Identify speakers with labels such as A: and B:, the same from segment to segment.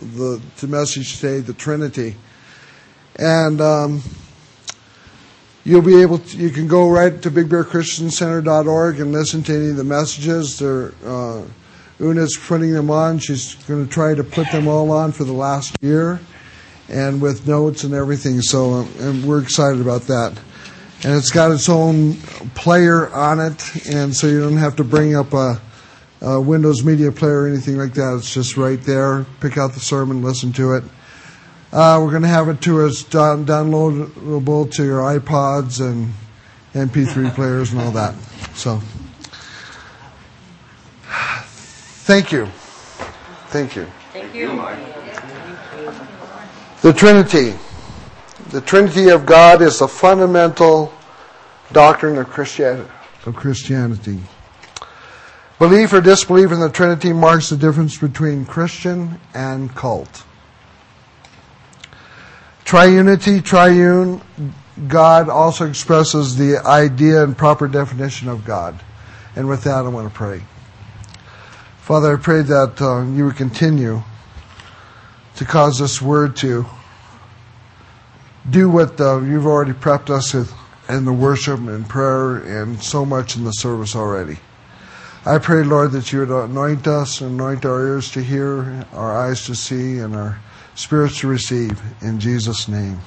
A: the, the message today, the Trinity. And um, you'll be able to, you can go right to bigbearchristiancenter.org and listen to any of the messages. They're, uh, Una's putting them on. She's going to try to put them all on for the last year and with notes and everything. So um, and we're excited about that. And it's got its own player on it, and so you don't have to bring up a uh, Windows Media Player or anything like that. It's just right there. Pick out the sermon, listen to it. Uh, we're going to have it to us down, downloadable to your iPods and MP3 players and all that. So, thank you. Thank you.
B: Thank you.
A: The Trinity. The Trinity of God is a fundamental doctrine of Christianity. Of Christianity. Belief or disbelief in the Trinity marks the difference between Christian and cult. Triunity, triune, God also expresses the idea and proper definition of God. And with that, I want to pray. Father, I pray that uh, you would continue to cause this word to do what uh, you've already prepped us with in the worship and prayer and so much in the service already. I pray, Lord, that you would anoint us, and anoint our ears to hear, our eyes to see, and our spirits to receive. In Jesus' name,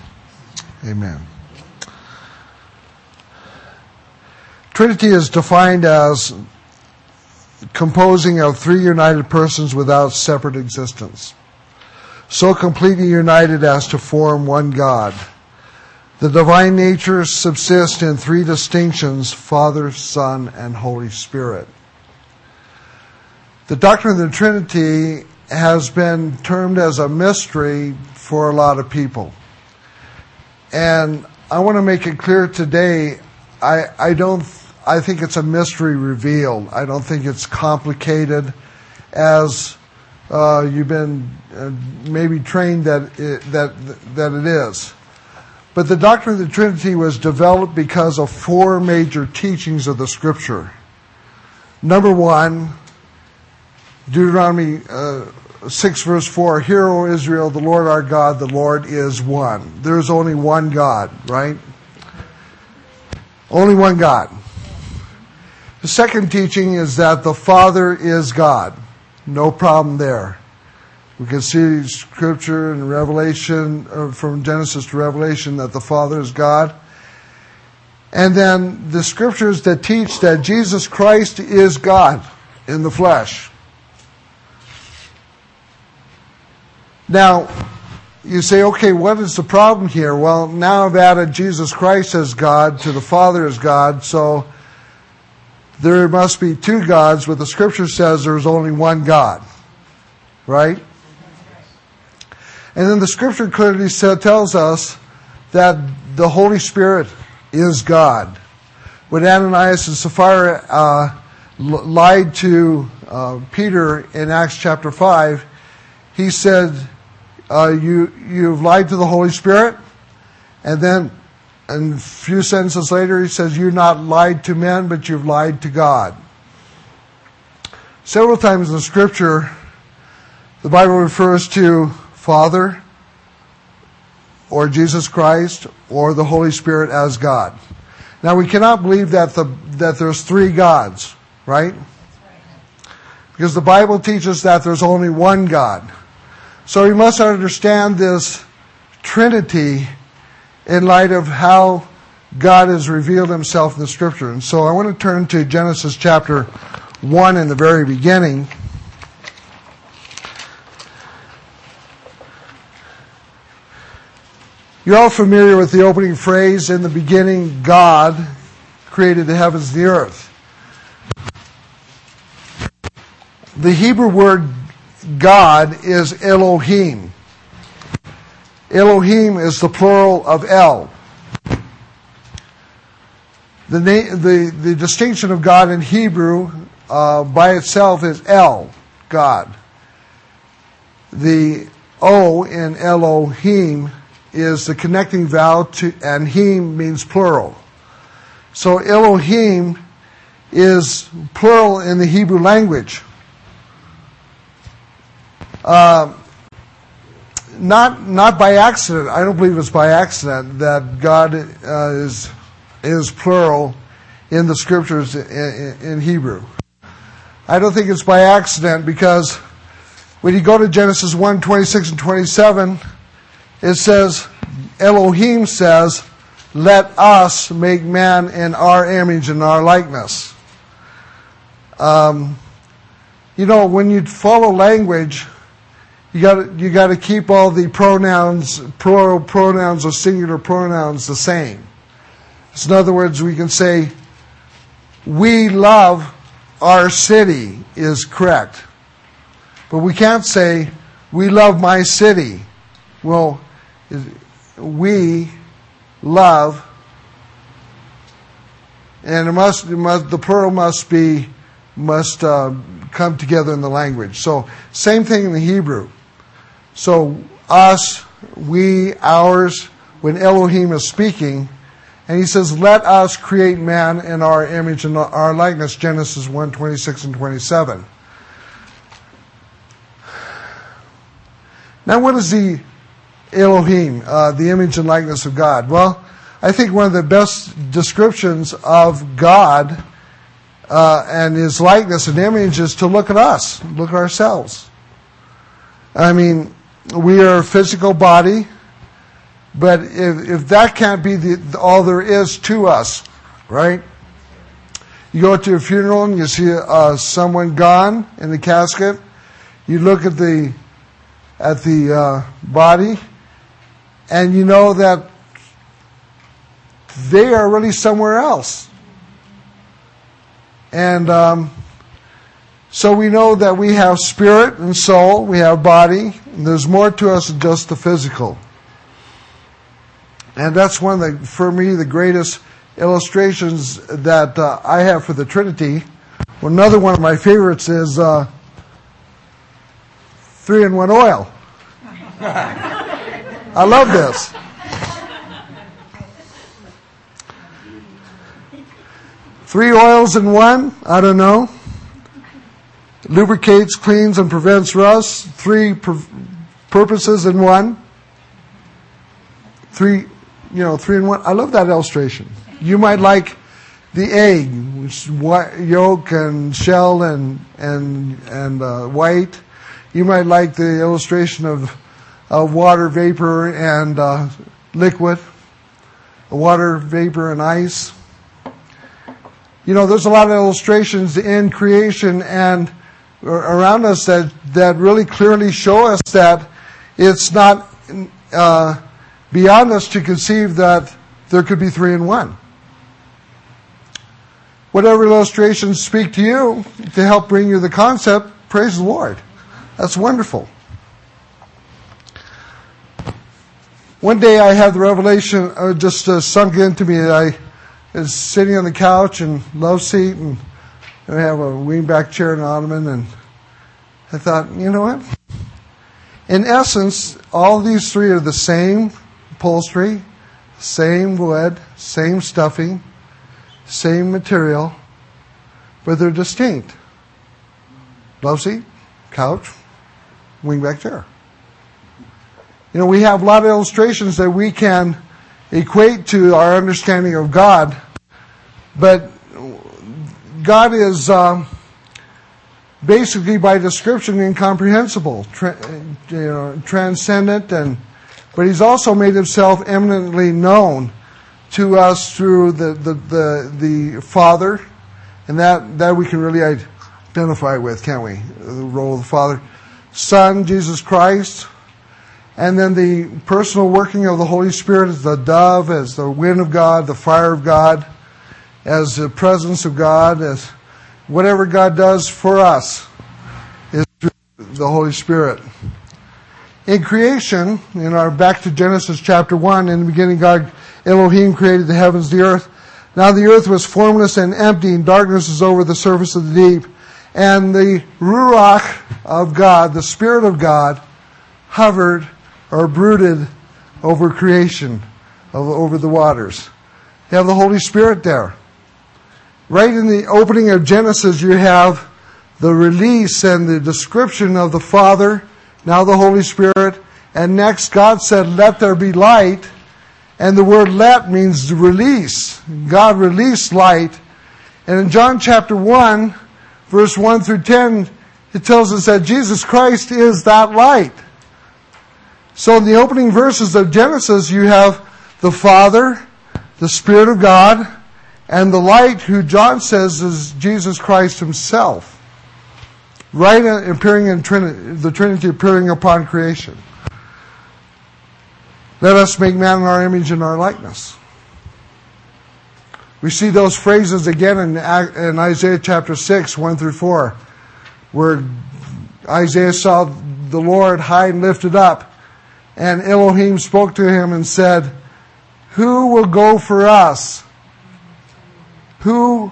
A: amen. Trinity is defined as composing of three united persons without separate existence. So completely united as to form one God. The divine natures subsist in three distinctions Father, Son, and Holy Spirit. The doctrine of the Trinity has been termed as a mystery for a lot of people. And I want to make it clear today, I, I don't, I think it's a mystery revealed. I don't think it's complicated as uh, you've been uh, maybe trained that it, that, that it is. But the doctrine of the Trinity was developed because of four major teachings of the Scripture. Number one, Deuteronomy uh, 6, verse 4 Hear, O Israel, the Lord our God, the Lord is one. There is only one God, right? Only one God. The second teaching is that the Father is God. No problem there. We can see scripture and Revelation, uh, from Genesis to Revelation, that the Father is God. And then the scriptures that teach that Jesus Christ is God in the flesh. Now, you say, okay, what is the problem here? Well, now I've added Jesus Christ as God to the Father as God, so there must be two gods, but the scripture says there's only one God. Right? And then the scripture clearly tells us that the Holy Spirit is God. When Ananias and Sapphira uh, lied to uh, Peter in Acts chapter 5, he said, uh, you, you've lied to the Holy Spirit. And then and a few sentences later, he says, You've not lied to men, but you've lied to God. Several times in the scripture, the Bible refers to Father, or Jesus Christ, or the Holy Spirit as God. Now, we cannot believe that, the, that there's three gods, right? Because the Bible teaches that there's only one God. So we must understand this Trinity in light of how God has revealed himself in the scripture. And so I want to turn to Genesis chapter 1 in the very beginning. You're all familiar with the opening phrase, in the beginning, God created the heavens and the earth. The Hebrew word God is Elohim. Elohim is the plural of El. The, na- the, the distinction of God in Hebrew uh, by itself is El, God. The O in Elohim is the connecting vowel to, and Him means plural. So Elohim is plural in the Hebrew language. Uh, not not by accident. I don't believe it's by accident that God uh, is is plural in the scriptures in, in, Hebrew. I don't think it's by accident because when you go to Genesis 1, 26 and 27, it says, Elohim says, let us make man in our image and our likeness. Um, you know, when you follow language, you got you got to keep all the pronouns, plural pronouns or singular pronouns the same. So in other words, we can say, "We love our city" is correct, but we can't say, "We love my city." Well, we love, and it must, it must the plural must be must uh, come together in the language. So same thing in the Hebrew. So us, we, ours, when Elohim is speaking, and he says, Let us create man in our image and our likeness, Genesis 1 26 and 27. Now, what is the Elohim, uh, the image and likeness of God? Well, I think one of the best descriptions of God uh, and his likeness and image is to look at us, look at ourselves. I mean, we are a physical body, but if, if that can't be the, all there is to us, right? You go to a funeral and you see uh, someone gone in the casket. You look at the at the uh, body, and you know that they are really somewhere else. And um, so we know that we have spirit and soul, we have body, and there's more to us than just the physical. And that's one of the, for me, the greatest illustrations that uh, I have for the Trinity. Another one of my favorites is uh, three in one oil. I love this. Three oils in one? I don't know. Lubricates, cleans, and prevents rust. Three purposes in one. Three, you know, three in one. I love that illustration. You might like the egg, which yolk and shell and and and uh, white. You might like the illustration of of water vapor and uh, liquid, water vapor and ice. You know, there's a lot of illustrations in creation and around us that, that really clearly show us that it's not uh, beyond us to conceive that there could be three in one. Whatever illustrations speak to you to help bring you the concept, praise the Lord. That's wonderful. One day I had the revelation uh, just uh, sunk into me. I is sitting on the couch and love seat, and I have a wingback chair and ottoman, and I thought, you know what? In essence, all these three are the same upholstery, same wood, same stuffing, same material, but they're distinct. Love seat, couch, wingback chair. You know, we have a lot of illustrations that we can equate to our understanding of God, but God is um, basically, by description, incomprehensible, tra- you know, transcendent, and but He's also made Himself eminently known to us through the the the, the Father, and that that we can really identify with, can't we? The role of the Father, Son, Jesus Christ. And then the personal working of the Holy Spirit as the dove, as the wind of God, the fire of God, as the presence of God, as whatever God does for us is through the Holy Spirit. In creation, in our back to Genesis chapter 1, in the beginning God, Elohim created the heavens, the earth. Now the earth was formless and empty, and darkness was over the surface of the deep. And the Ruach of God, the Spirit of God, hovered or brooded over creation, over the waters. You have the Holy Spirit there. Right in the opening of Genesis, you have the release and the description of the Father, now the Holy Spirit, And next, God said, let there be light. And the word let means release. God released light. And in John chapter 1, verse 1 through 10, it tells us that Jesus Christ is that light. So in the opening verses of Genesis, you have the Father, the Spirit of God, and the light who John says is Jesus Christ himself. Right appearing in Trinity, the Trinity appearing upon creation. Let us make man in our image and our likeness. We see those phrases again in, in Isaiah chapter 6, 1 through 4, where Isaiah saw the Lord high and lifted up, and Elohim spoke to him and said, Who will go for us? Who,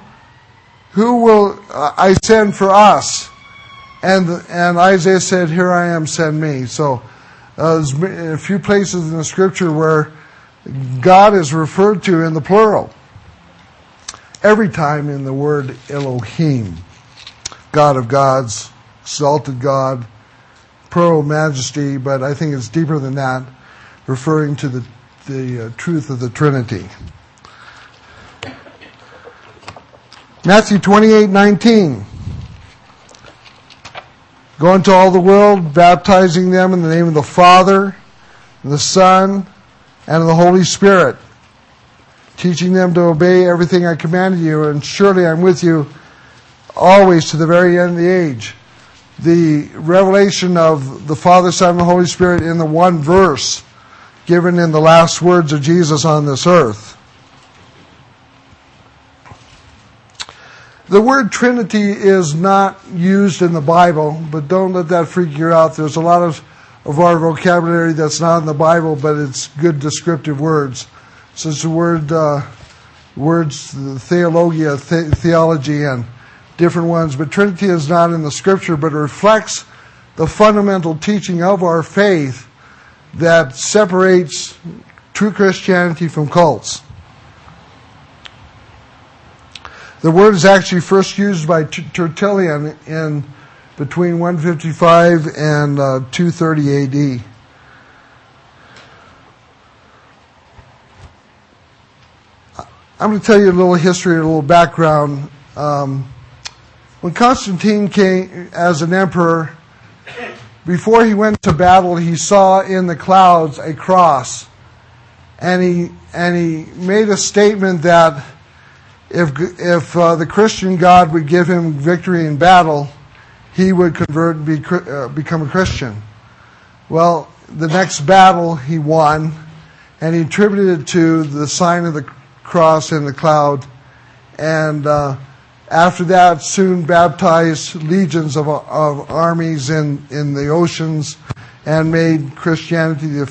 A: who will I send for us? And, and Isaiah said, Here I am, send me. So, uh, there's a few places in the scripture where God is referred to in the plural. Every time in the word Elohim, God of gods, exalted God, pro majesty, but I think it's deeper than that, referring to the, the uh, truth of the Trinity. Matthew 28 19. Go into all the world, baptizing them in the name of the Father, the Son, and the Holy Spirit, teaching them to obey everything I commanded you, and surely I'm with you always to the very end of the age. The revelation of the Father, Son, and the Holy Spirit in the one verse given in the last words of Jesus on this earth. The word Trinity is not used in the Bible, but don't let that freak you out. There's a lot of, of our vocabulary that's not in the Bible, but it's good descriptive words. So it's the word, uh, words, theologia, the- theology, and different ones. But Trinity is not in the scripture, but it reflects the fundamental teaching of our faith that separates true Christianity from cults. The word is actually first used by Tertullian in between 155 and uh, 230 AD. I'm going to tell you a little history, a little background. Um, when Constantine came as an emperor, before he went to battle, he saw in the clouds a cross, and he and he made a statement that if, if uh, the Christian God would give him victory in battle, he would convert and be, uh, become a Christian. Well, the next battle he won, and he attributed it to the sign of the cross in the cloud. And uh, after that, soon baptized legions of, of armies in, in the oceans and made Christianity the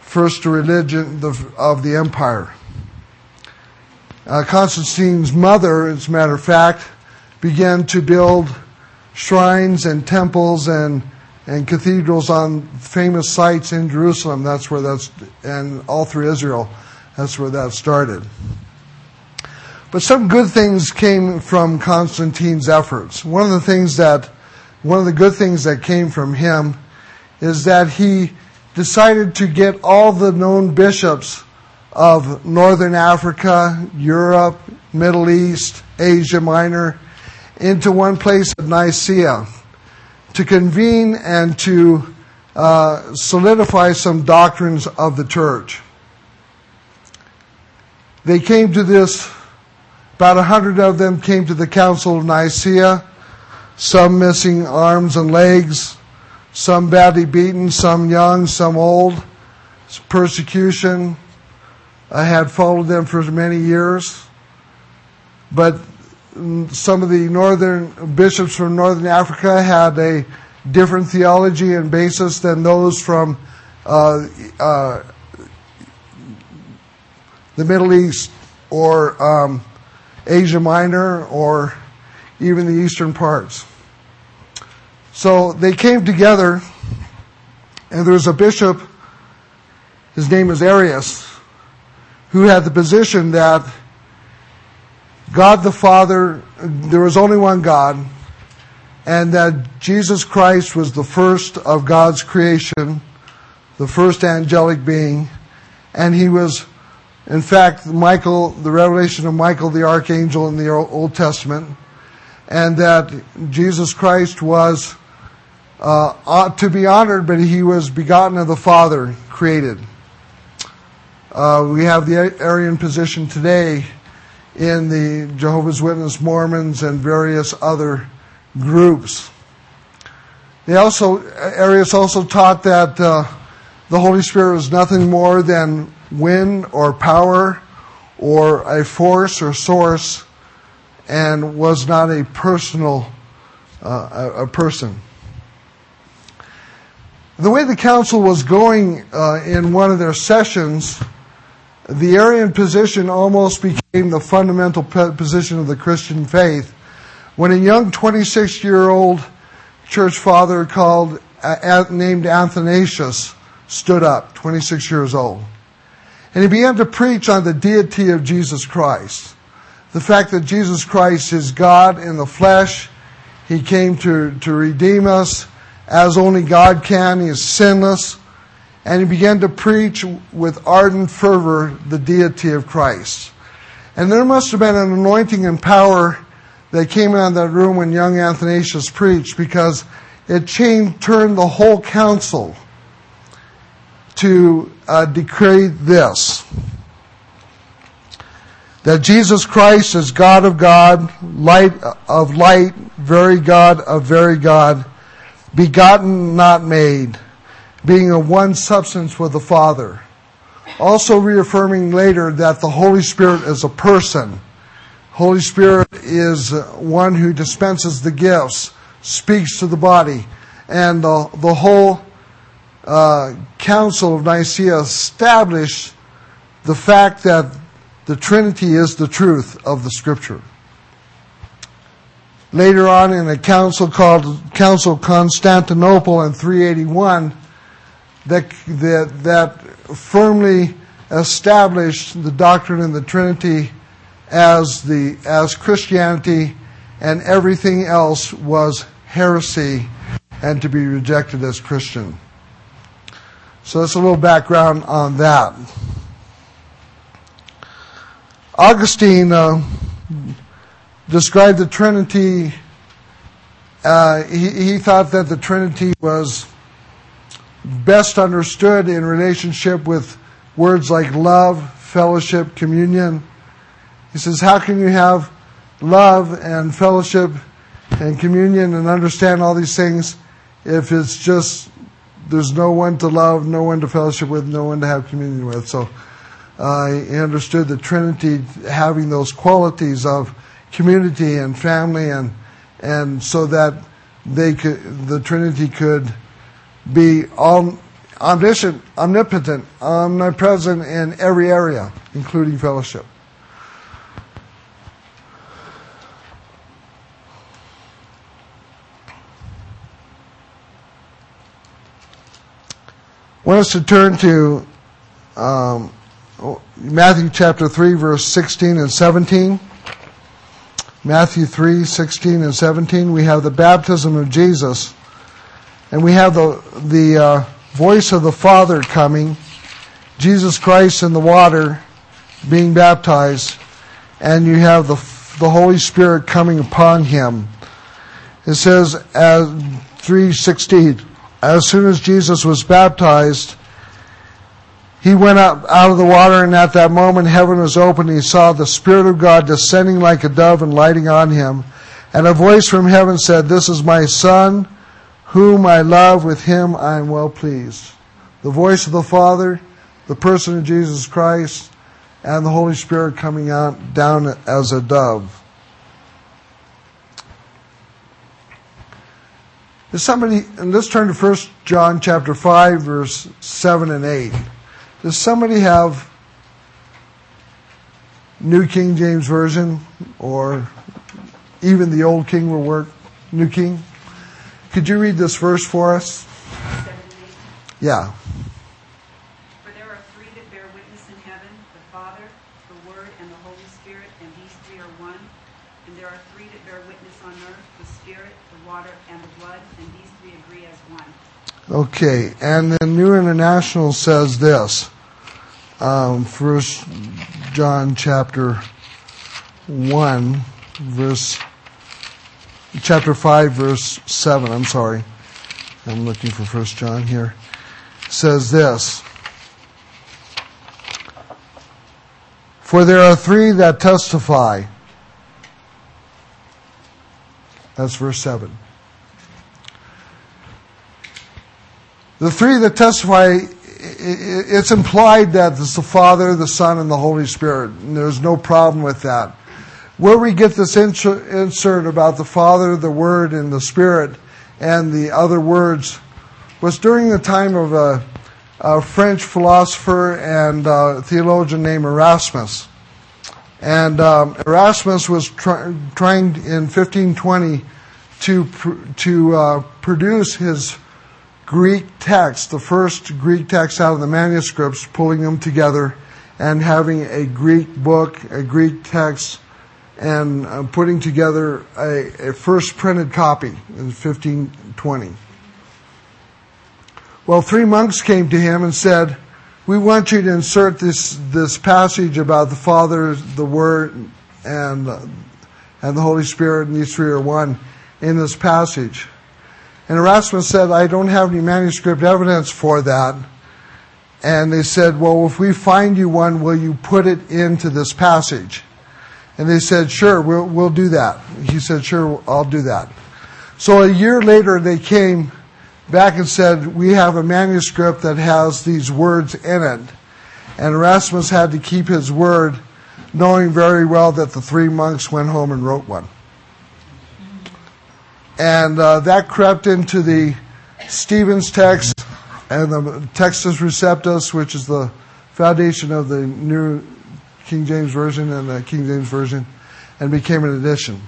A: first religion of the empire. Uh, Constantine's mother, as a matter of fact, began to build shrines and temples and and cathedrals on famous sites in Jerusalem. That's where that's and all through Israel. That's where that started. But some good things came from Constantine's efforts. One of the things that one of the good things that came from him is that he decided to get all the known bishops of Northern Africa, Europe, Middle East, Asia Minor, into one place at Nicaea to convene and to uh, solidify some doctrines of the church. They came to this, about a hundred of them came to the Council of Nicaea, some missing arms and legs, some badly beaten, some young, some old, persecution, I had followed them for many years, but some of the northern bishops from northern Africa had a different theology and basis than those from uh, uh, the Middle East or um, Asia Minor or even the eastern parts. So they came together, and there was a bishop. His name is Arius who had the position that God the Father, there was only one God, and that Jesus Christ was the first of God's creation, the first angelic being, and he was, in fact, Michael, the revelation of Michael the archangel in the Old Testament, and that Jesus Christ was uh, to be honored, but he was begotten of the Father, created. Uh, we have the Arian position today in the Jehovah's Witness, Mormons, and various other groups. They also, Arius also taught that uh, the Holy Spirit was nothing more than wind or power or a force or source and was not a personal uh, a, person. The way the council was going uh, in one of their sessions, the Arian position almost became the fundamental position of the Christian faith when a young 26 year old church father called, uh, named Athanasius stood up, 26 years old. And he began to preach on the deity of Jesus Christ. The fact that Jesus Christ is God in the flesh. He came to, to redeem us as only God can. He is sinless. And he began to preach with ardent fervor the deity of Christ. And there must have been an anointing and power that came out of that room when young Athanasius preached because it changed, turned the whole council to uh, decree this that Jesus Christ is God of God, light of light, very God of very God, begotten, not made, being a one substance with the Father. Also reaffirming later that the Holy Spirit is a person Holy Spirit is one who dispenses the gifts, speaks to the body, and the, the whole uh, Council of Nicaea established the fact that the Trinity is the truth of the Scripture. Later on, in a council called Council Constantinople in 381, that, that, that firmly established the doctrine of the Trinity as the as Christianity and everything else was heresy and to be rejected as Christian. So that's a little background on that. Augustine uh, described the Trinity. Uh, he, he thought that the Trinity was best understood in relationship with words like love, fellowship, communion, he says, How can you have love and fellowship and communion and understand all these things if it's just there's no one to love, no one to fellowship with, no one to have communion with? So uh, understood the Trinity having those qualities of community and family, and and so that they could, the Trinity could be omniscient, omnipotent, omnipresent in every area, including fellowship. I want us to turn to um, Matthew chapter 3, verse 16 and 17. Matthew 3, 16 and 17. We have the baptism of Jesus, and we have the, the uh, voice of the Father coming, Jesus Christ in the water being baptized, and you have the, the Holy Spirit coming upon him. It says, as 316, as soon as Jesus was baptized, he went up out of the water, and at that moment heaven was opened. He saw the Spirit of God descending like a dove and lighting on him. And a voice from heaven said, This is my Son, whom I love. With him I am well pleased. The voice of the Father, the person of Jesus Christ, and the Holy Spirit coming out down as a dove. Does somebody, and let's turn to 1 John chapter 5, verse 7 and 8. Does somebody have New King James Version or even the Old King will work? New King? Could you read this verse for us? Yeah.
B: For there are three that bear witness in heaven the Father, the Word, and the Holy Spirit, and these three are one. And there are three that bear witness on earth the Spirit, the water, and the blood, and these three agree as one.
A: Okay, and the New International says this. Um, First John chapter one, verse chapter five, verse seven. I'm sorry, I'm looking for First John here. Says this. For there are three that testify. That's verse 7. The three that testify, it's implied that it's the Father, the Son, and the Holy Spirit. And there's no problem with that. Where we get this insert about the Father, the Word, and the Spirit, and the other words, was during the time of a, a French philosopher and uh, theologian named Erasmus. And um, Erasmus was try, trying in 1520 to, to uh, produce his Greek text, the first Greek text out of the manuscripts, pulling them together and having a Greek book, a Greek text, and uh, putting together a, a first printed copy in 1520. Well, three monks came to him and said, we want you to insert this, this passage about the Father, the Word, and, uh, and the Holy Spirit, and these three are one, in this passage. And Erasmus said, I don't have any manuscript evidence for that. And they said, well, if we find you one, will you put it into this passage? And they said, sure, we'll, we'll do that. He said, sure, I'll do that. So a year later, they came back and said, we have a manuscript that has these words in it. And Erasmus had to keep his word, knowing very well that the three monks went home and wrote one. And uh, that crept into the Stephen's text and the Textus Receptus, which is the foundation of the New King James Version and the King James Version, and became an addition.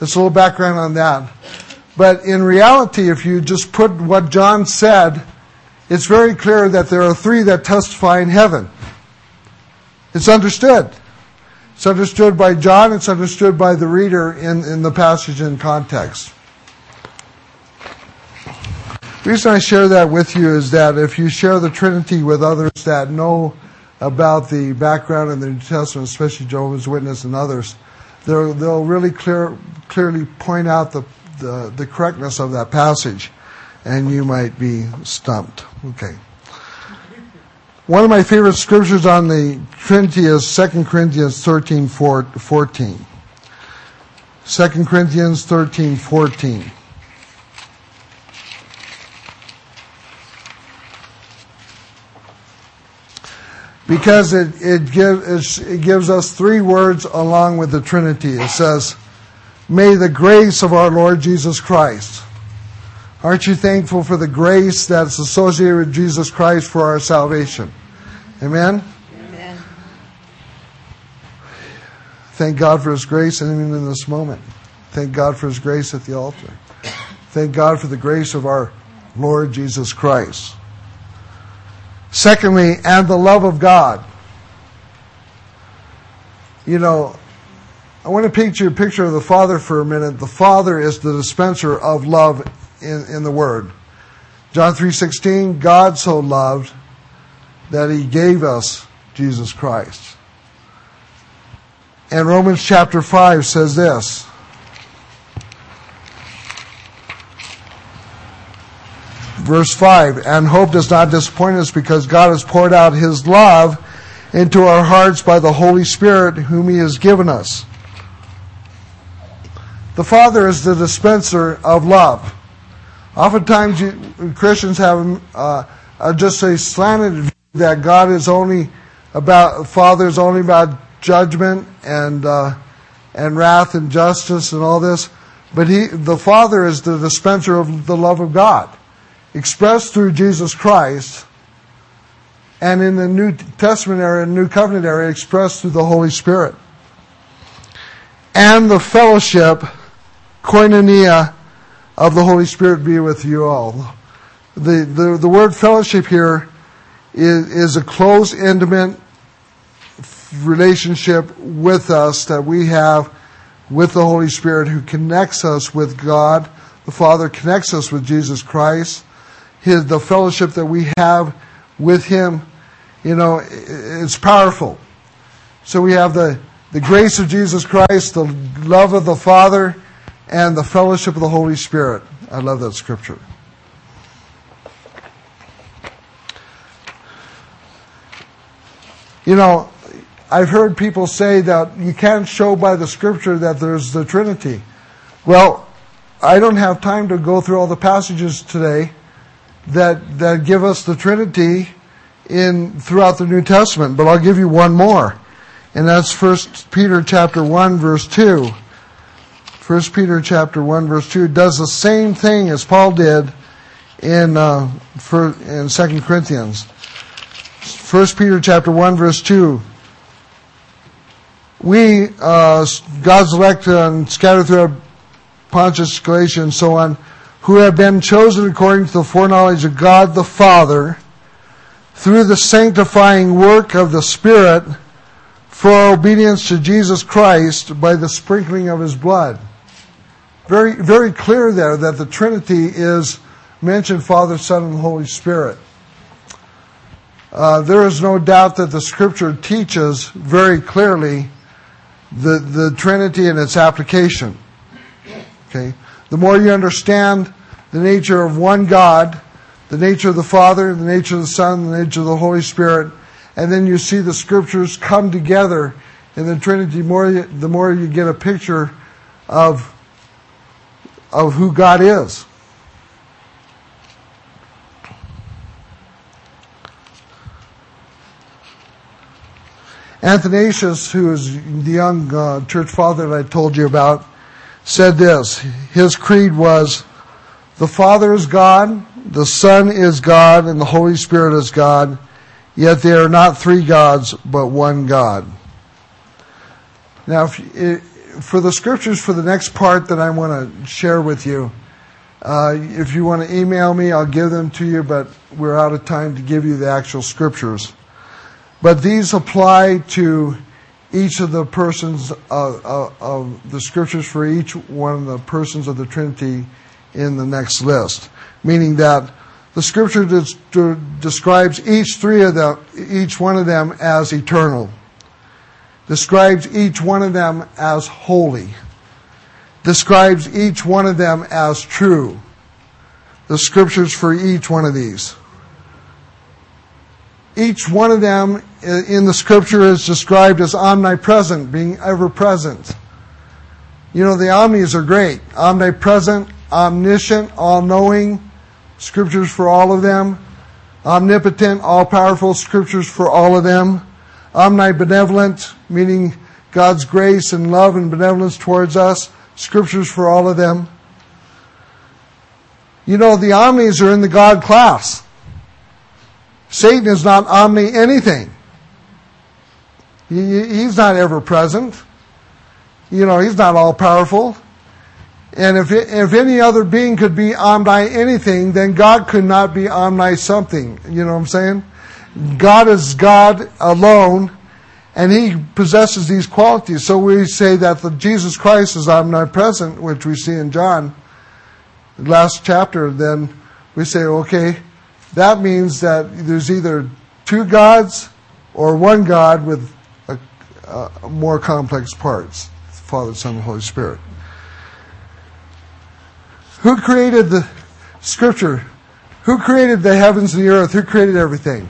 A: There's a little background on that. But in reality, if you just put what John said, it's very clear that there are three that testify in heaven. It's understood. It's understood by John, it's understood by the reader in, in the passage in context. The reason I share that with you is that if you share the Trinity with others that know about the background in the New Testament, especially Jehovah's Witness and others, they'll really clear, clearly point out the, the, the correctness of that passage, and you might be stumped. Okay. One of my favorite scriptures on the Trinity is 2 Corinthians 13, 14. 2 Corinthians 13, 14. Because it, it, give, it gives us three words along with the Trinity. It says, May the grace of our Lord Jesus Christ. Aren't you thankful for the grace that's associated with Jesus Christ for our salvation? Amen? Amen. Thank God for His grace, and even in this moment. Thank God for His grace at the altar. Thank God for the grace of our Lord Jesus Christ. Secondly, and the love of God. You know, I want to you a picture of the Father for a minute. The Father is the dispenser of love in, in the Word. John 3.16, God so loved that He gave us Jesus Christ. And Romans chapter 5 says this, verse 5 and hope does not disappoint us because God has poured out his love into our hearts by the Holy Spirit whom he has given us. The Father is the dispenser of love. Oftentimes you, Christians have uh, just a slanted view that God is only about, Father is only about judgment and, uh, and wrath and justice and all this. But he, the Father is the dispenser of the love of God expressed through Jesus Christ, and in the New Testament area, New Covenant area, expressed through the Holy Spirit. And the fellowship, koinonia, of the Holy Spirit be with you all. The, the, the word fellowship here is, is a close, intimate relationship with us that we have with the Holy Spirit who connects us with God. The Father connects us with Jesus Christ his, the fellowship that we have with him, you know, it's powerful. So we have the, the grace of Jesus Christ, the love of the Father, and the fellowship of the Holy Spirit. I love that scripture. You know, I've heard people say that you can't show by the scripture that there's the Trinity. Well, I don't have time to go through all the passages today that that give us the Trinity in throughout the New Testament, but I'll give you one more. And that's First Peter chapter 1 verse 2. First Peter chapter 1 verse 2 does the same thing as Paul did in uh, for, in 2 Corinthians. First Peter chapter 1 verse 2 we, uh, God's elect and scattered throughout Pontus, Galatia, and so on, who have been chosen according to the foreknowledge of God the Father, through the sanctifying work of the Spirit, for obedience to Jesus Christ by the sprinkling of His blood. Very, very clear there that the Trinity is mentioned Father, Son, and Holy Spirit. Uh, there is no doubt that the Scripture teaches very clearly the, the Trinity and its application. Okay? The more you understand the nature of one God, the nature of the Father, the nature of the Son, the nature of the Holy Spirit, and then you see the scriptures come together in the Trinity, more you, the more you get a picture of, of who God is. Athanasius, who is the young uh, church father that I told you about, said this. His creed was, the Father is God, the Son is God, and the Holy Spirit is God, yet they are not three gods, but one God. Now, it, for the scriptures for the next part that I want to share with you, uh, if you want to email me, I'll give them to you, but we're out of time to give you the actual scriptures. But these apply to each of the persons of, of, of, the scriptures for each one of the persons of the Trinity in the next list. Meaning that the scripture des- describes each three of them, each one of them as eternal. Describes each one of them as holy. Describes each one of them as true. The scriptures for each one of these each one of them in the scripture is described as omnipresent, being ever present. You know, the omnis are great. Omnipresent, omniscient, all knowing, scriptures for all of them. Omnipotent, all powerful, scriptures for all of them. Omnibenevolent, meaning God's grace and love and benevolence towards us, scriptures for all of them. You know, the omnis are in the God class. Satan is not omni anything. He, he's not ever present. You know, he's not all powerful. And if, if any other being could be omni anything, then God could not be omni something. You know what I'm saying? God is God alone, and He possesses these qualities. So we say that the Jesus Christ is omnipresent, which we see in John, last chapter. Then we say, okay, that means that there's either two gods or one God with a more complex parts Father, Son, and Holy Spirit. Who created the scripture? Who created the heavens and the earth? Who created everything?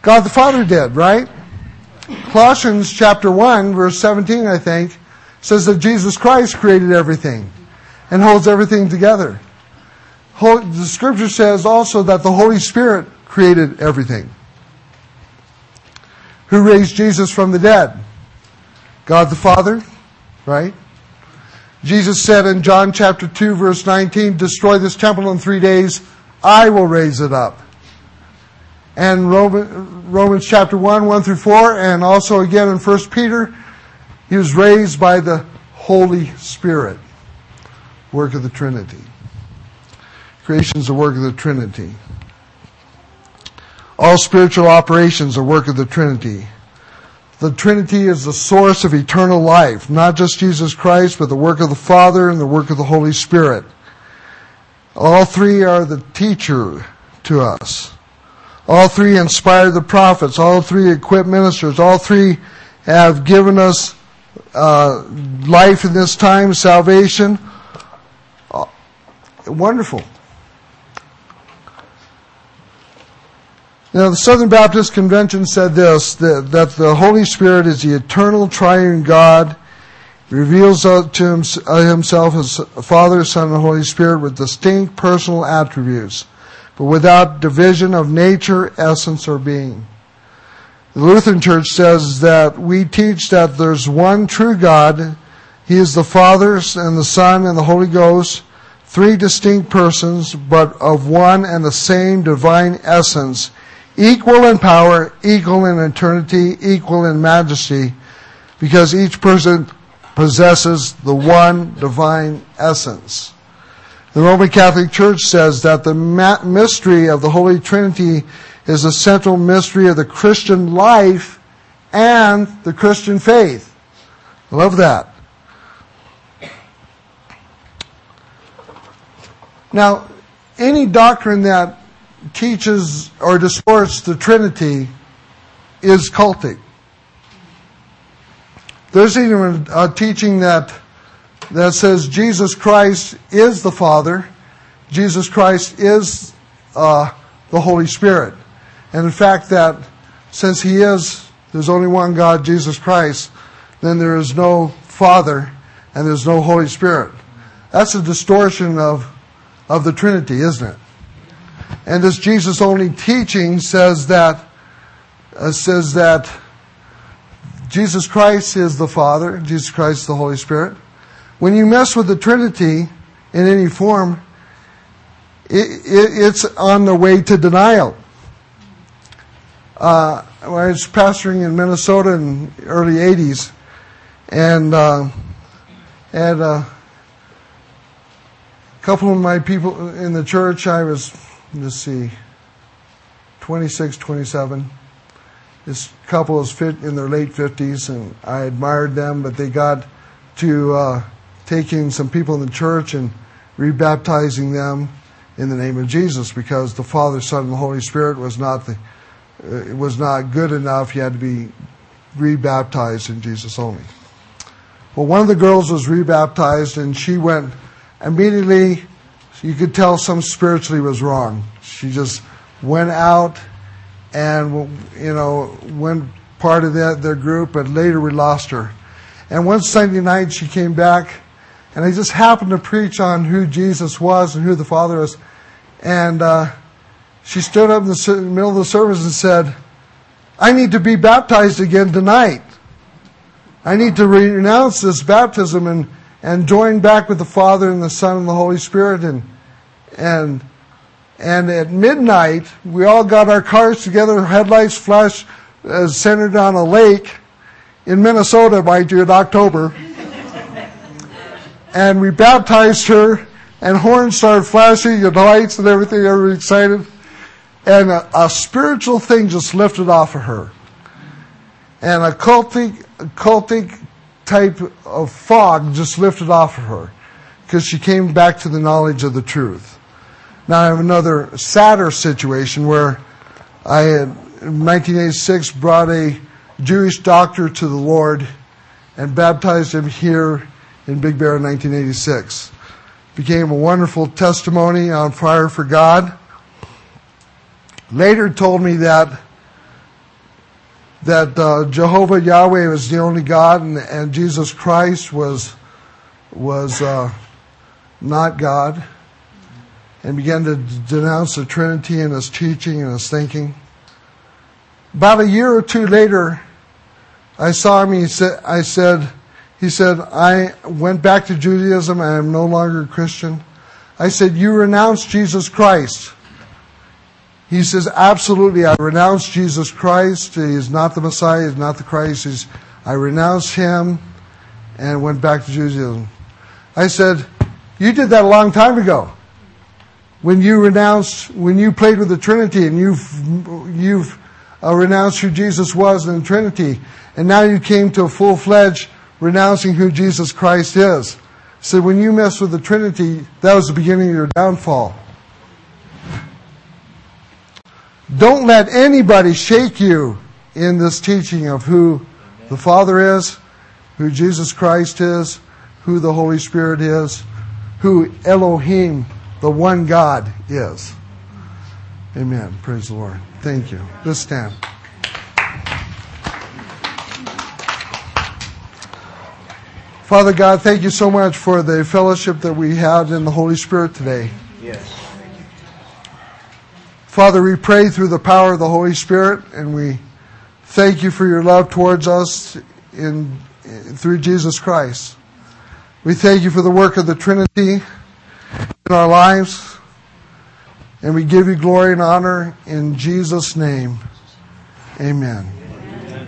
A: God the Father did, right? Colossians chapter 1, verse 17, I think, says that Jesus Christ created everything and holds everything together the scripture says also that the Holy Spirit created everything. Who raised Jesus from the dead? God the Father, right? Jesus said in John chapter 2 verse 19, destroy this temple in three days, I will raise it up. And Romans chapter 1, 1 through 4, and also again in 1 Peter, he was raised by the Holy Spirit. Work of the Trinity. Creation is the work of the Trinity. All spiritual operations are work of the Trinity. The Trinity is the source of eternal life, not just Jesus Christ, but the work of the Father and the work of the Holy Spirit. All three are the teacher to us. All three inspire the prophets. All three equip ministers. All three have given us uh, life in this time, salvation. Wonderful. Now, the Southern Baptist Convention said this that, that the Holy Spirit is the eternal triune God, reveals to uh, himself as Father, Son, and Holy Spirit with distinct personal attributes, but without division of nature, essence, or being. The Lutheran Church says that we teach that there's one true God. He is the Father and the Son and the Holy Ghost, three distinct persons, but of one and the same divine essence equal in power, equal in eternity, equal in majesty, because each person possesses the one divine essence. The Roman Catholic Church says that the mystery of the Holy Trinity is a central mystery of the Christian life and the Christian faith. Love that. Now, any doctrine that teaches or distorts the Trinity is cultic. There's even a teaching that that says Jesus Christ is the Father, Jesus Christ is uh, the Holy Spirit, and in fact that since He is, there's only one God, Jesus Christ, then there is no Father and there's no Holy Spirit. That's a distortion of of the Trinity, isn't it? And this Jesus only teaching says that uh, says that Jesus Christ is the Father, Jesus Christ is the Holy Spirit. When you mess with the Trinity in any form, it, it, it's on the way to denial. Uh, I was pastoring in Minnesota in the early 80s, and uh, had a couple of my people in the church, I was let's see, 26, 27. This couple is fit in their late 50s, and I admired them, but they got to uh, taking some people in the church and rebaptizing them in the name of Jesus because the Father, Son, and the Holy Spirit was not the uh, was not good enough. You had to be rebaptized in Jesus only. Well, one of the girls was rebaptized, and she went immediately you could tell some spiritually was wrong. She just went out and, you know, went part of that, their group, but later we lost her. And one Sunday night she came back and I just happened to preach on who Jesus was and who the Father was. And uh, she stood up in the middle of the service and said, I need to be baptized again tonight. I need to renounce this baptism and, and join back with the Father and the Son and the Holy Spirit and and and at midnight we all got our cars together, headlights flashed, uh, centered on a lake in Minnesota, by in October, and we baptized her, and horns started flashing and lights and everything. Everybody excited, and a, a spiritual thing just lifted off of her, and a cultic, cultic type of fog just lifted off of her because she came back to the knowledge of the truth. Now I have another sadder situation where I had, in 1986, brought a Jewish doctor to the Lord and baptized him here in Big Bear in 1986. Became a wonderful testimony on fire for God. Later told me that that uh, Jehovah Yahweh was the only God and, and Jesus Christ was was uh, not God and began to denounce the Trinity in his teaching and his thinking. About a year or two later, I saw him. He said, "I said, he said, I went back to Judaism. I am no longer a Christian." I said, "You renounce Jesus Christ." He says, "Absolutely, I renounce Jesus Christ. He is not the Messiah. He is not the Christ. He's, I renounce him, and went back to Judaism." I said, "You did that a long time ago." When you renounced, when you played with the Trinity and you've, you've uh, renounced who Jesus was in the Trinity, and now you came to a full-fledged renouncing who Jesus Christ is. So when you mess with the Trinity, that was the beginning of your downfall. Don't let anybody shake you in this teaching of who the Father is, who Jesus Christ is, who the Holy Spirit is, who Elohim, the one God, is. Amen. Praise the Lord. Thank you. Let's stand. Father God, thank you so much for the fellowship that we had in the Holy Spirit today.
B: Yes.
A: Father, we pray through the power of the Holy Spirit, and we thank you for your love towards us in, through Jesus Christ. We thank you for the work of the Trinity in our lives, and we give you glory and honor in Jesus' name. Amen.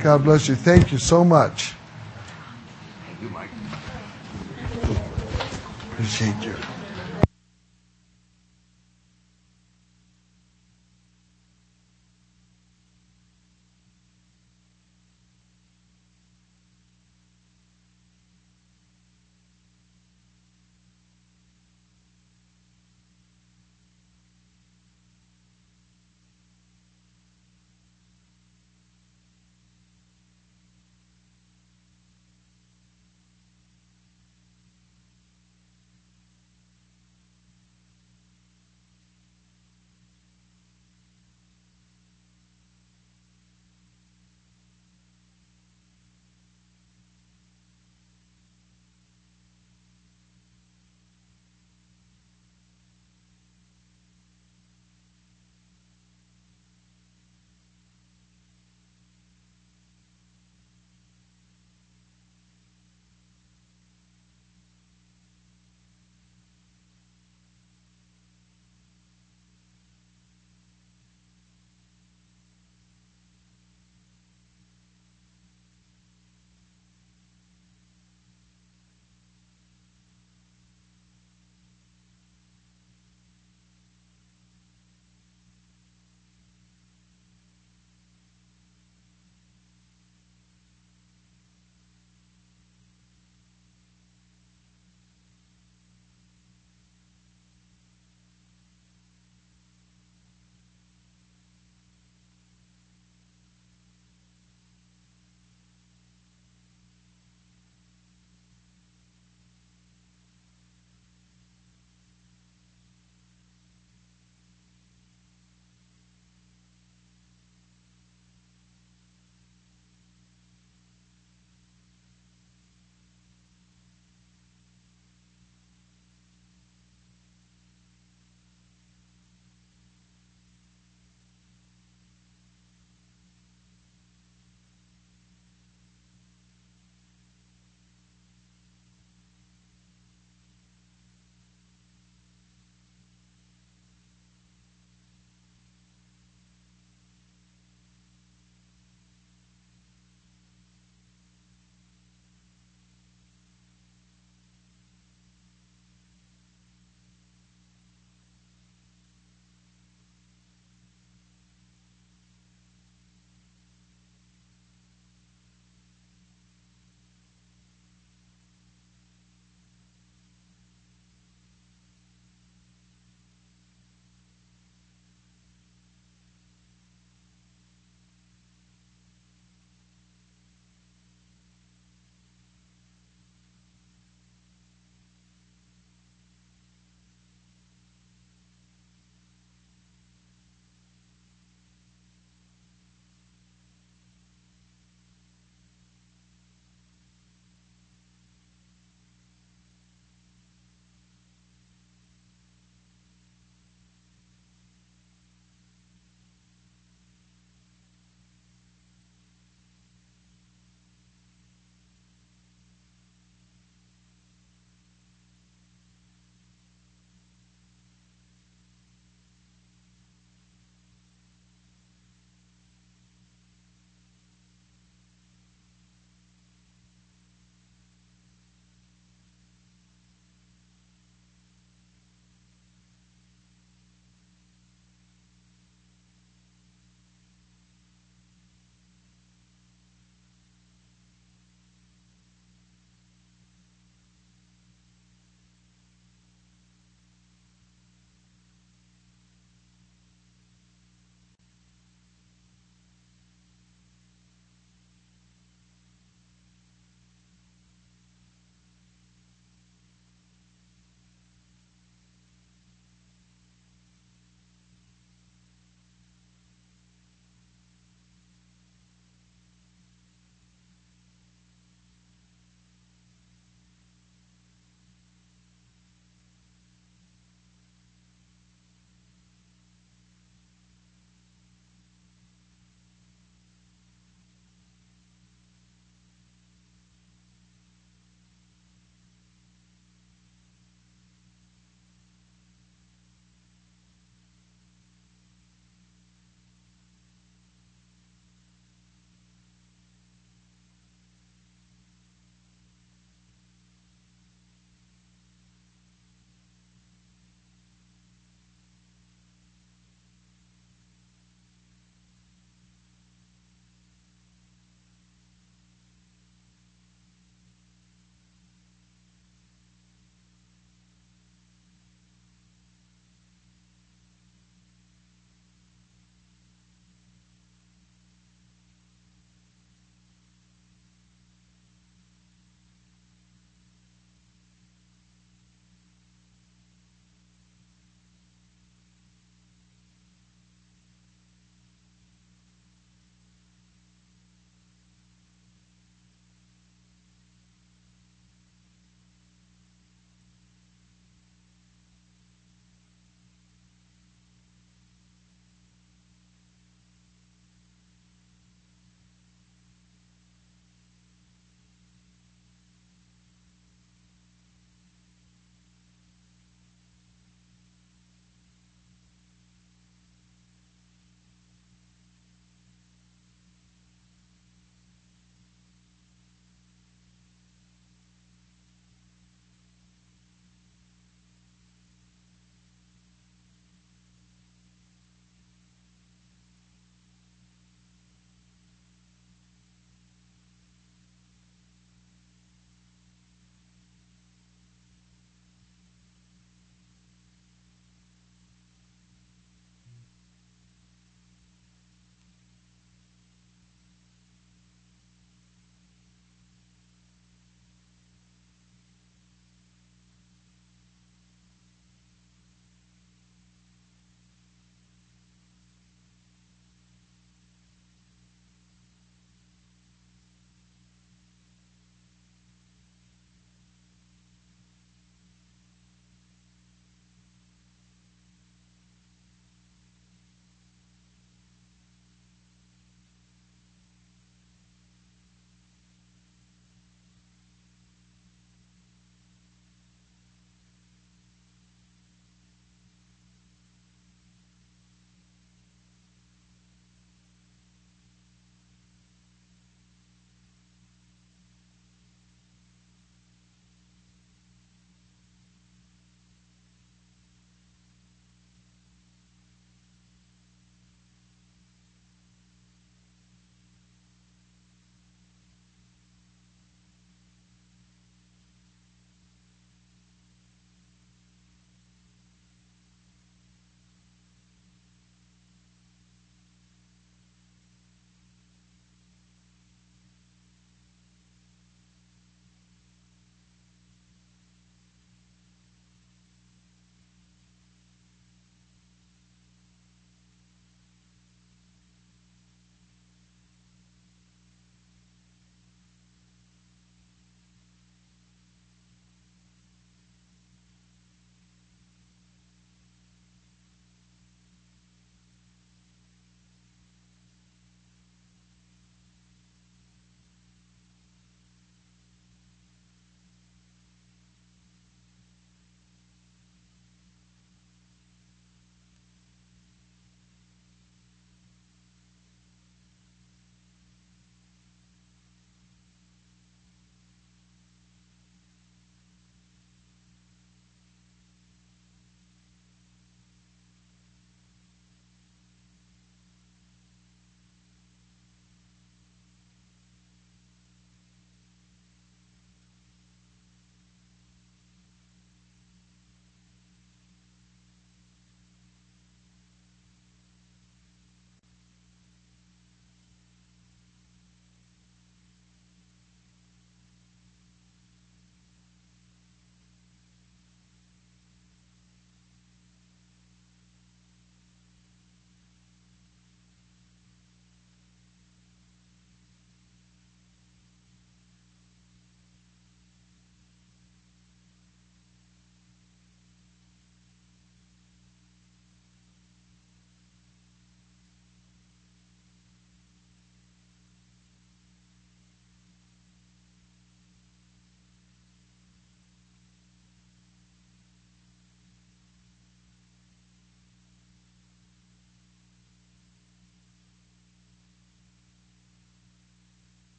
A: God bless you. Thank you so much.
B: Thank you, Mike.
A: Appreciate you.